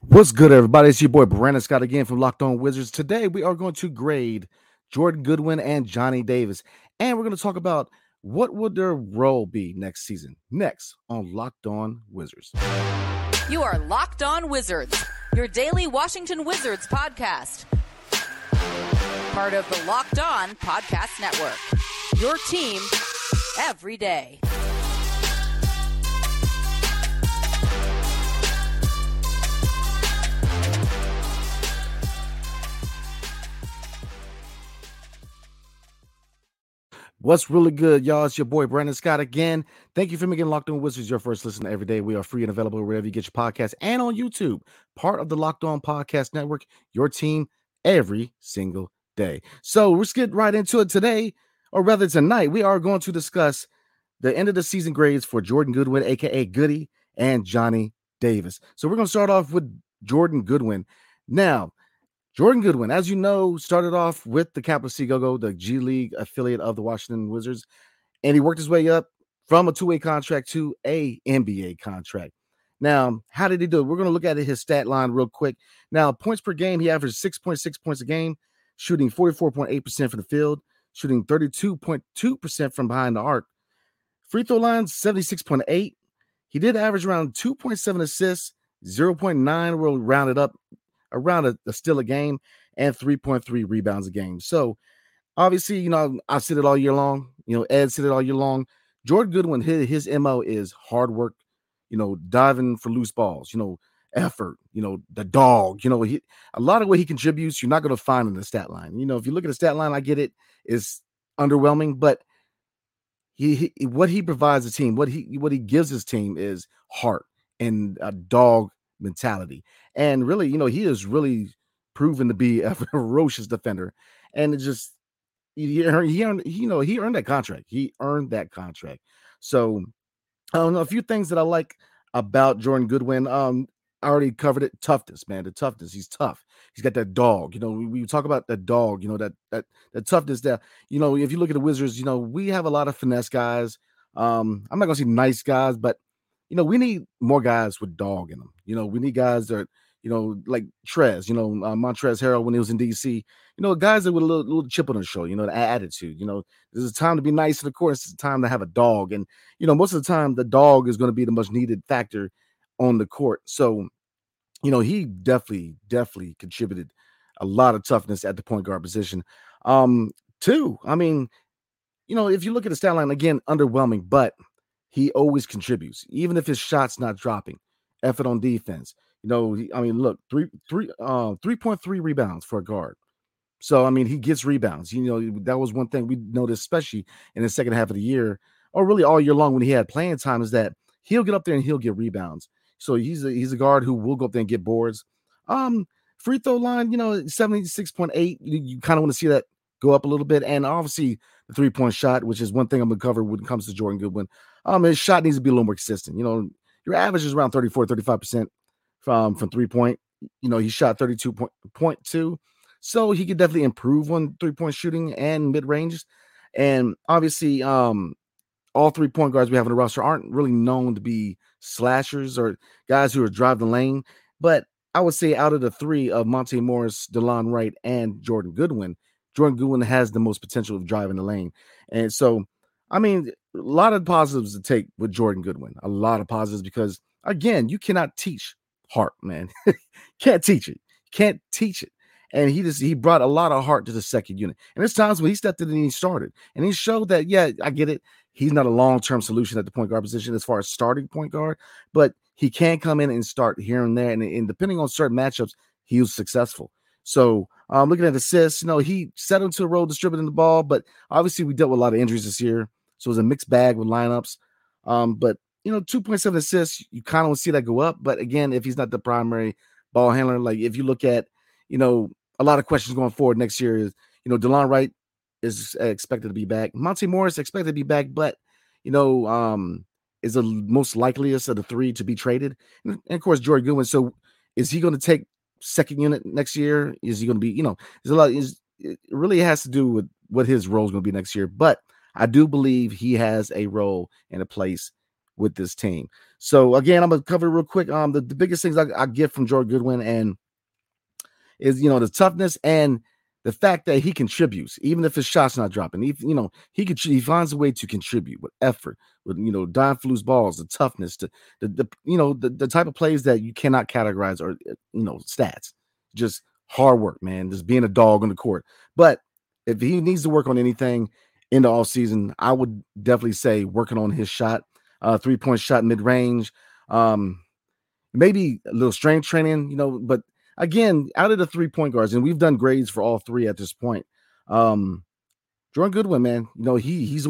What's good, everybody? It's your boy Brandon Scott again from Locked On Wizards. Today, we are going to grade Jordan Goodwin and Johnny Davis, and we're going to talk about what would their role be next season? Next on Locked On Wizards. You are Locked On Wizards, your daily Washington Wizards podcast. Part of the Locked On Podcast Network. Your team every day. What's really good, y'all? It's your boy Brandon Scott again. Thank you for making Locked On Wizards your first listen every day. We are free and available wherever you get your podcast and on YouTube, part of the Locked On Podcast Network, your team every single day. So let's get right into it today, or rather tonight. We are going to discuss the end of the season grades for Jordan Goodwin, aka Goody, and Johnny Davis. So we're going to start off with Jordan Goodwin. Now, Jordan Goodwin, as you know, started off with the Capital City the G League affiliate of the Washington Wizards, and he worked his way up from a two-way contract to a NBA contract. Now, how did he do it? We're going to look at his stat line real quick. Now, points per game, he averaged 6.6 points a game, shooting 44.8% from the field, shooting 32.2% from behind the arc. Free throw line, 76.8. He did average around 2.7 assists, 0.9 will round it up around a, a still a game and 3.3 rebounds a game. So obviously, you know, I said it all year long. You know, Ed said it all year long. Jordan Goodwin, his, his MO is hard work, you know, diving for loose balls, you know, effort, you know, the dog, you know, he, a lot of what he contributes, you're not going to find in the stat line. You know, if you look at the stat line, I get it, is underwhelming, but he, he what he provides the team, what he what he gives his team is heart and a dog mentality. And really, you know, he has really proven to be a ferocious defender. And it just he earned, he earned, you know, he earned that contract. He earned that contract. So I don't know a few things that I like about Jordan Goodwin. Um, I already covered it. Toughness, man. The toughness. He's tough. He's got that dog. You know, we, we talk about that dog. You know that that that toughness. That you know, if you look at the Wizards, you know, we have a lot of finesse guys. Um, I'm not gonna say nice guys, but you know, we need more guys with dog in them. You know, we need guys that, you know, like Trez, you know, uh, Montrezl Harrell when he was in DC, you know, guys that with a little, little chip on the shoulder, you know, the attitude, you know, this is time to be nice in the court. It's a time to have a dog. And, you know, most of the time the dog is going to be the most needed factor on the court. So, you know, he definitely, definitely contributed a lot of toughness at the point guard position. Um, two, I mean, you know, if you look at the stat line again, underwhelming, but he always contributes, even if his shot's not dropping. Effort on defense. You know, he, I mean, look, three, three, uh, 3.3 rebounds for a guard. So, I mean, he gets rebounds. You know, that was one thing we noticed, especially in the second half of the year, or really all year long when he had playing time, is that he'll get up there and he'll get rebounds. So he's a he's a guard who will go up there and get boards. Um, free throw line, you know, 76.8. You, you kind of want to see that go up a little bit. And obviously the three-point shot, which is one thing I'm gonna cover when it comes to Jordan Goodwin um, his shot needs to be a little more consistent. You know, your average is around 34, 35% from from three point. You know, he shot 32.2. So he could definitely improve on three-point shooting and mid-range. And obviously, um, all three point guards we have in the roster aren't really known to be slashers or guys who are drive the lane. But I would say out of the three of Monte Morris, Delon Wright, and Jordan Goodwin, Jordan Goodwin has the most potential of driving the lane. And so I mean, a lot of positives to take with Jordan Goodwin. A lot of positives because again, you cannot teach heart, man. Can't teach it. Can't teach it. And he just he brought a lot of heart to the second unit. And there's times when he stepped in and he started. And he showed that, yeah, I get it. He's not a long-term solution at the point guard position as far as starting point guard, but he can come in and start here and there. And, and depending on certain matchups, he was successful. So um, looking at assists, you know, he settled into a role distributing the ball, but obviously we dealt with a lot of injuries this year. So it was a mixed bag with lineups. Um, but you know, 2.7 assists, you kind of want to see that go up. But again, if he's not the primary ball handler, like if you look at, you know, a lot of questions going forward next year is, you know, Delon Wright is expected to be back. Monte Morris expected to be back, but you know, um, is the most likeliest of the three to be traded. And, and of course, Jordan Goodwin. So is he going to take second unit next year? Is he going to be, you know, there's a lot, is it really has to do with what his role is going to be next year. But I do believe he has a role and a place with this team. So again, I'm gonna cover real quick. Um, the, the biggest things I, I get from Jordan Goodwin and is you know the toughness and the fact that he contributes, even if his shot's not dropping. He, you know, he could he finds a way to contribute with effort, with you know, for loose balls, the toughness, to the, the you know, the, the type of plays that you cannot categorize or uh, you know, stats. Just hard work, man. Just being a dog on the court. But if he needs to work on anything in the off season, I would definitely say working on his shot, uh, three point shot mid range, um, maybe a little strength training, you know, but again, out of the three point guards, and we've done grades for all three at this point. Um, Jordan Goodwin, man, you know he he's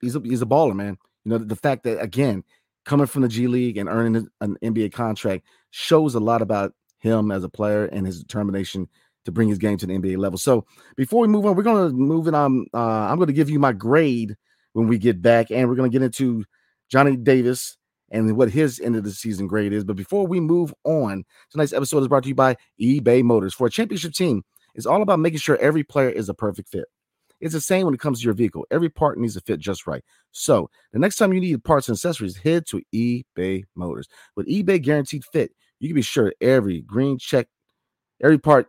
he's a, he's a baller, man. You know the, the fact that again coming from the G League and earning an NBA contract shows a lot about him as a player and his determination to bring his game to the NBA level. So before we move on, we're gonna move it on. Uh, I'm gonna give you my grade when we get back, and we're gonna get into Johnny Davis and what his end of the season grade is. But before we move on, tonight's episode is brought to you by eBay Motors. For a championship team, it's all about making sure every player is a perfect fit. It's the same when it comes to your vehicle. Every part needs to fit just right. So the next time you need parts and accessories, head to eBay Motors. With eBay Guaranteed Fit, you can be sure every green check, every part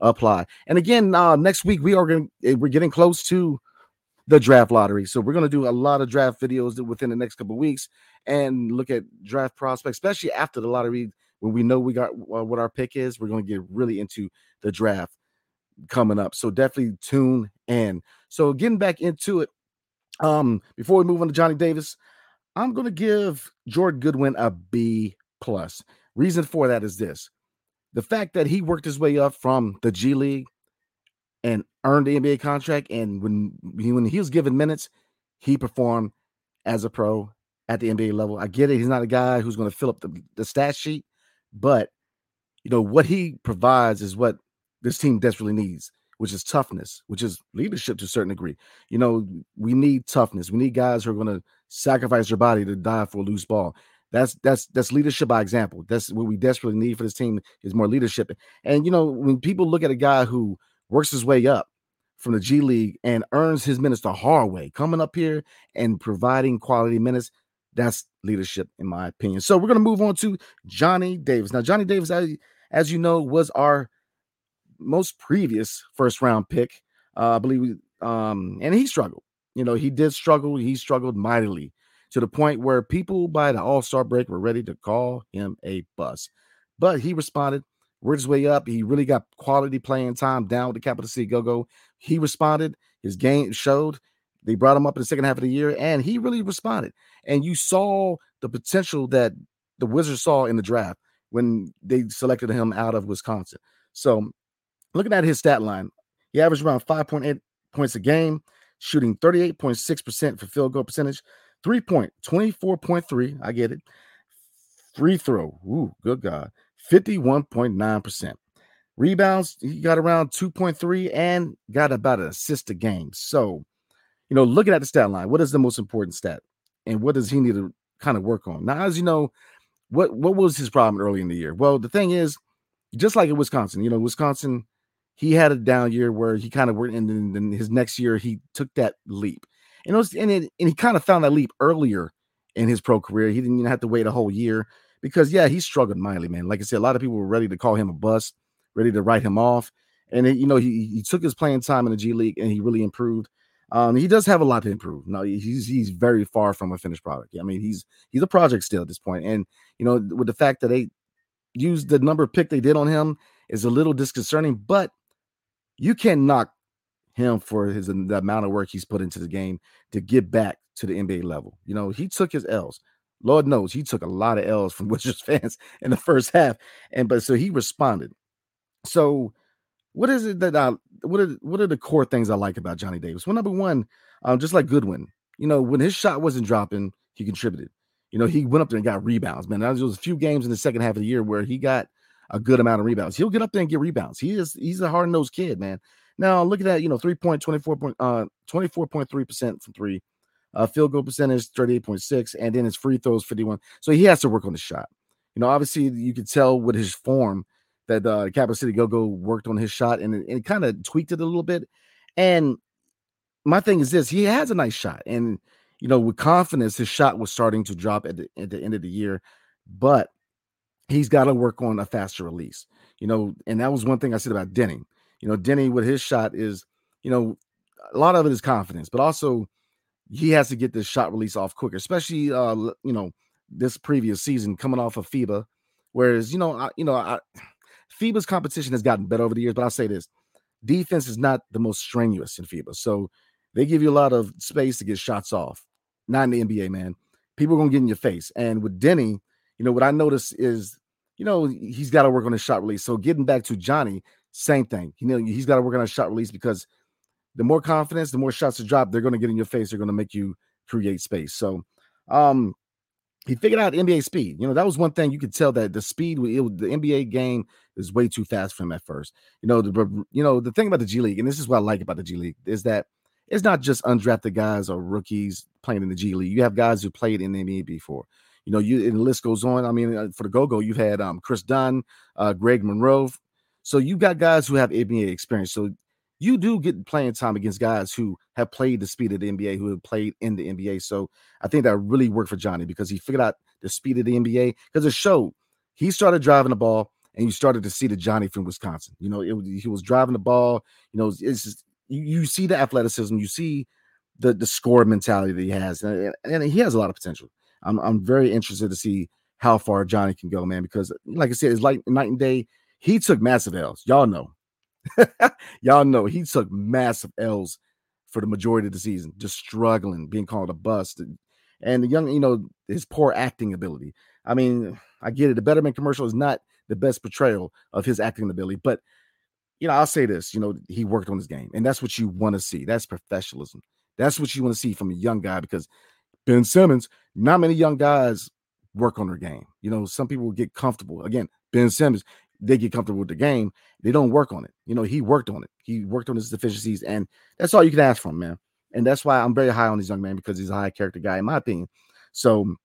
apply. And again, uh, next week we are going to we're getting close to the draft lottery. So we're going to do a lot of draft videos within the next couple weeks and look at draft prospects, especially after the lottery when we know we got uh, what our pick is. We're going to get really into the draft coming up. So definitely tune in. So getting back into it, um, before we move on to Johnny Davis, I'm going to give Jordan Goodwin a B plus. Reason for that is this: the fact that he worked his way up from the G League and earned the NBA contract. And when he, when he was given minutes, he performed as a pro at the NBA level. I get it; he's not a guy who's going to fill up the, the stat sheet, but you know what he provides is what this team desperately needs, which is toughness, which is leadership to a certain degree. You know, we need toughness. We need guys who are going to sacrifice their body to die for a loose ball. That's that's that's leadership by example. That's what we desperately need for this team is more leadership. And you know, when people look at a guy who works his way up from the G League and earns his minutes the hard way, coming up here and providing quality minutes. That's leadership, in my opinion. So we're to move on to Johnny Davis. Now, Johnny Davis, as, as you know, was our most previous first round pick. Uh, I believe, we, um, and he struggled. You know, he did struggle. He struggled mightily to the point where people by the All Star break were ready to call him a bust. But he responded worked his way up. He really got quality playing time down with the Capital City Go Go. He responded. His game showed. They brought him up in the second half of the year, and he really responded. And you saw the potential that the Wizards saw in the draft when they selected him out of Wisconsin. So looking at his stat line, he averaged around 5.8 points a game, shooting 38.6% for field goal percentage, three point 24.3. I get it. Free throw. Ooh, good God. 51.9%. Rebounds, he got around 2.3 and got about an assist a game. So, you know, looking at the stat line, what is the most important stat? And what does he need to kind of work on? Now, as you know, what what was his problem early in the year? Well, the thing is, just like in Wisconsin, you know, Wisconsin, he had a down year where he kind of went, and then his next year he took that leap, and it was, and, it, and he kind of found that leap earlier in his pro career. He didn't even have to wait a whole year because yeah, he struggled mightily, man. Like I said, a lot of people were ready to call him a bust, ready to write him off, and it, you know he he took his playing time in the G League and he really improved. Um, he does have a lot to improve. No, he's he's very far from a finished product. I mean, he's he's a project still at this point. and you know with the fact that they used the number pick they did on him is a little disconcerting, but you can't knock him for his the amount of work he's put into the game to get back to the NBA level. You know, he took his L's. Lord knows he took a lot of L's from Wizards fans in the first half, and but so he responded. So, what is it that I what are what are the core things I like about Johnny Davis? Well, number one, um, just like Goodwin, you know, when his shot wasn't dropping, he contributed. You know, he went up there and got rebounds. Man, there was a few games in the second half of the year where he got a good amount of rebounds. He'll get up there and get rebounds. He is he's a hard nosed kid, man. Now look at that, you know, three point twenty four point uh twenty four point three percent from three, uh field goal percentage thirty eight point six, and then his free throws fifty one. So he has to work on the shot. You know, obviously you could tell with his form that uh Capital City Go Go worked on his shot and, and kind of tweaked it a little bit. And my thing is this: he has a nice shot, and you know, with confidence, his shot was starting to drop at the, at the end of the year, but he's got to work on a faster release. You know, and that was one thing I said about Deni. You know, Deni with his shot is, you know, a lot of it is confidence, but also he has to get this shot release off quicker, especially uh, you know, this previous season coming off of FIBA. Whereas, you know, I, you know, I, FIBA's competition has gotten better over the years, but I'll say this: defense is not the most strenuous in FIBA, so they give you a lot of space to get shots off. Not in the NBA, man. People are gonna get in your face, and with Deni, you know what I notice is, you know, he's got to work on his shot release. So getting back to Johnny, same thing. You know, he's got to work on a shot release because the more confidence, the more shots to drop, they're going to get in your face. They're going to make you create space. So, um, he figured out NBA speed. You know, that was one thing you could tell that the speed, it, the NBA game is way too fast for him at first. You know, the you know the thing about the G League, and this is what I like about the G League, is that it's not just undrafted guys or rookies playing in the G League. You have guys who played in the NBA before. You know, you and the list goes on. I mean, uh, for the Go Go, you've had um, Kris Dunn, uh, Greg Monroe. So you got guys who have NBA experience. So you do get playing time against guys who have played the speed of the NBA, who have played in the NBA. So I think that really worked for Johnny because he figured out the speed of the NBA because it showed. He started driving the ball, and you started to see the Johnny from Wisconsin. You know, it, he was driving the ball. You know, it's just you, you see the athleticism, you see the the score mentality that he has, and, and he has a lot of potential. I'm I'm very interested to see how far Johnny can go, man. Because like I said, it's like night and day. He took massive L's. Y'all know. Y'all know he took massive L's for the majority of the season, just struggling, being called a bust. And, and the young, you know, his poor acting ability. I mean, I get it. The Betterment commercial is not the best portrayal of his acting ability, but you know, I'll say this, you know, he worked on his game, and that's what you want to see. That's professionalism. That's what you want to see from a young guy because Ben Simmons, not many young guys work on their game. You know, some people get comfortable. Again, Ben Simmons, they get comfortable with the game. They don't work on it. You know, he worked on it. He worked on his deficiencies, and that's all you can ask from man. And that's why I'm very high on this young man because he's a high character guy, in my opinion. So,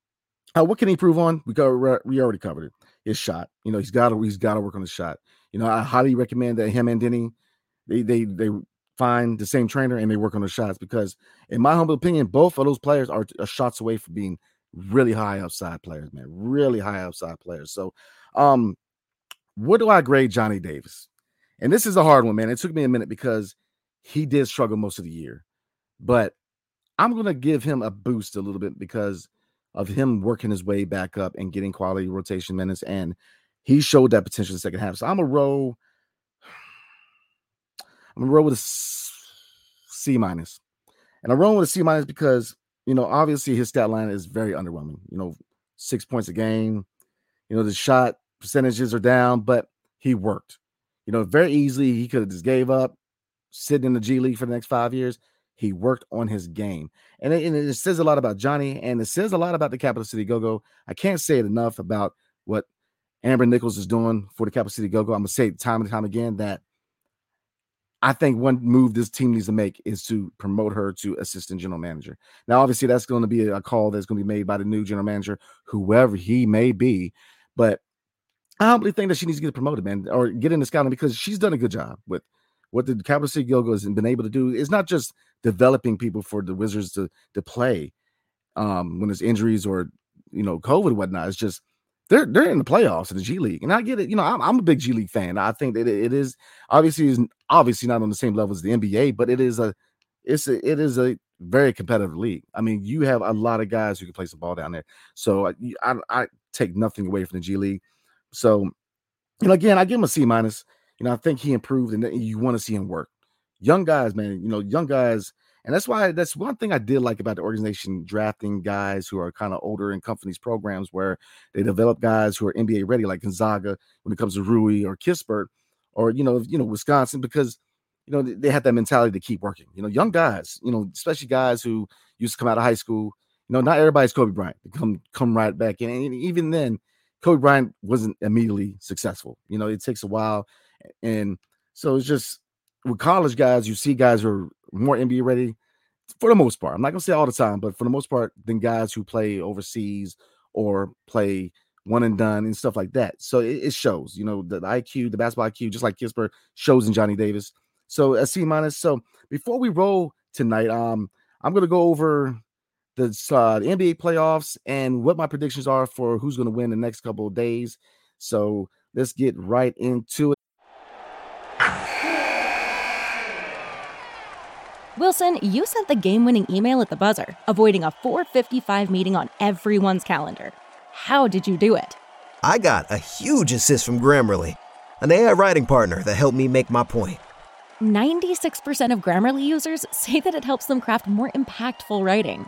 uh, what can he improve on? We got we already covered it. His shot. You know, he's got to he's got to work on his shot. You know, I highly recommend that him and Deni, they they they find the same trainer and they work on the shots because, in my humble opinion, both of those players are, are shots away from being really high upside players, man. Really high upside players. So, um, what do I grade Johnny Davis? And this is a hard one, man. It took me a minute because he did struggle most of the year, but I'm gonna give him a boost a little bit because of him working his way back up and getting quality rotation minutes, and he showed that potential in the second half. So I'm a roll. I'm gonna roll with a C minus, and I'm rolling with a C minus because you know obviously his stat line is very underwhelming. You know, six points a game. You know the shot percentages are down, but he worked. You know, very easily he could have just gave up, sitting in the G League for the next five years. He worked on his game, and it, and it says a lot about Johnny, and it says a lot about the Capital City Go Go. I can't say it enough about what Amber Nichols is doing for the Capital City Go Go. I'm gonna say it time and time again that I think one move this team needs to make is to promote her to assistant general manager. Now, obviously, that's going to be a call that's going to be made by the new general manager, whoever he may be. But I really think that she needs to get promoted, man, or get into scouting because she's done a good job with what the Capital City Go has been able to do. It's not just developing people for the Wizards to to play um, when there's injuries or you know COVID whatnot. It's just they're they're in the playoffs in the G League, and I get it. You know, I'm, I'm a big G League fan. I think that it, it is obviously is obviously not on the same level as the NBA, but it is a it's a, it is a very competitive league. I mean, you have a lot of guys who can play some ball down there. So I, I, I take nothing away from the G League. So, you know, again, I give him a C minus. You know, I think he improved, and you want to see him work. Young guys, man. You know, young guys and that's why that's one thing I did like about the organization drafting guys who are kind of older in companies programs where they develop guys who are NBA ready, like Gonzaga when it comes to Rui or Kispert, or you know, you know, Wisconsin, because you know they have that mentality to keep working. You know, young guys, you know, especially guys who used to come out of high school. You know, not everybody's Kobe Bryant. They come come right back in, and even then, Kobe Bryant wasn't immediately successful. You know, it takes a while, and so it's just with college guys, you see guys who are more NBA ready for the most part. I'm not gonna say all the time, but for the most part, than guys who play overseas or play one and done and stuff like that. So it, it shows, you know, the, the, IQ, the basketball IQ, just like Kispert shows in Johnny Davis. So a C minus. So before we roll tonight, um, I'm gonna go over the, uh, the NBA playoffs and what my predictions are for who's gonna win the next couple of days. So let's get right into it. Wilson, you sent the game winning email at the buzzer, avoiding a 455 meeting on everyone's calendar. How did you do it? I got a huge assist from Grammarly, an AI writing partner that helped me make my point. 96% of Grammarly users say that it helps them craft more impactful writing.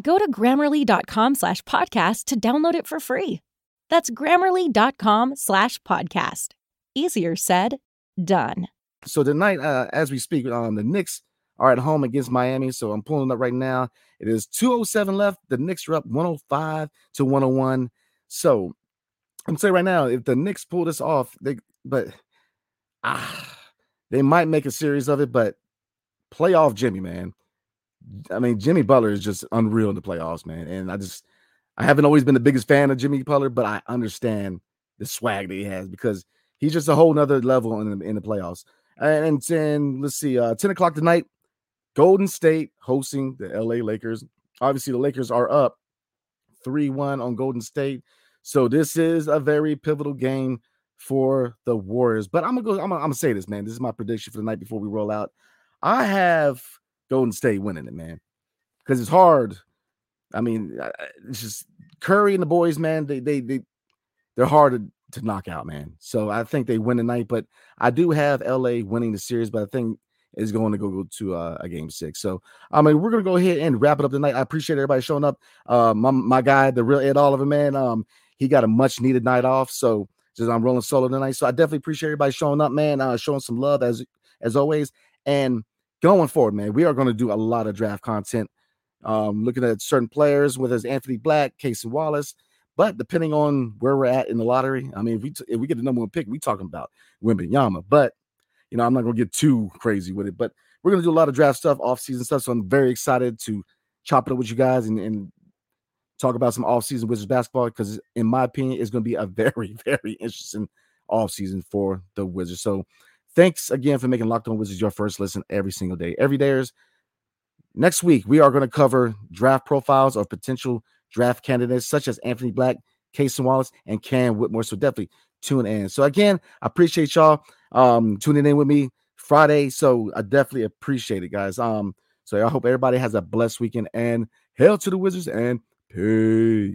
Go to grammarly.com slash podcast to download it for free. That's grammarly.com slash podcast. Easier said, done. So tonight, uh, as we speak, um, the Knicks are at home against Miami. So I'm pulling up right now. It is 207 left. The Knicks are up 105 to 101. So I'm saying right now, if the Knicks pull this off, they but ah, they might make a series of it, but playoff Jimmy, man. I mean, Jimmy Butler is just unreal in the playoffs, man. And I just I haven't always been the biggest fan of Jimmy Butler, but I understand the swag that he has because he's just a whole nother level in the, in the playoffs. And, then let's see, uh, 10 o'clock tonight, Golden State hosting the LA Lakers. Obviously, the Lakers are up 3 1 on Golden State. So this is a very pivotal game for the Warriors. But I'm gonna go, I'm gonna say this, man. This is my prediction for the night before we roll out. I have Golden State winning it, man. Because it's hard. I mean, it's just Curry and the boys, man. They they they they're hard to, to knock out, man. So I think they win tonight. But I do have LA winning the series. But I think is going to go to uh, a game six. So, I mean, we're to go ahead and wrap it up tonight. I appreciate everybody showing up. Uh, my, my guy, the real Ed Oliver, man, um, he got a much needed night off. So, just I'm rolling solo tonight. So, I definitely appreciate everybody showing up, man, uh, showing some love as as always. And going forward, man, we are going to do a lot of draft content. Um, looking at certain players, whether it's Anthony Black, Cason Wallace, but depending on where we're at in the lottery, I mean, if we t- if we get the number one pick, we talking about Wembanyama. But you know, I'm not gonna get too crazy with it, but we're gonna do a lot of draft stuff, off-season stuff. So I'm very excited to chop it up with you guys and, and talk about some off-season Wizards basketball because, in my opinion, it's gonna be a very, very interesting off-season for the Wizards. So thanks again for making Locked On Wizards your first listen every single day. Every day is next week. We are going to cover draft profiles of potential draft candidates such as Anthony Black, Cason Wallace, and Cam Whitmore. So definitely tune in. So again, I appreciate y'all um, tuning in with me Friday. So I definitely appreciate it, guys. Um, so I hope everybody has a blessed weekend and hail to the Wizards and peace.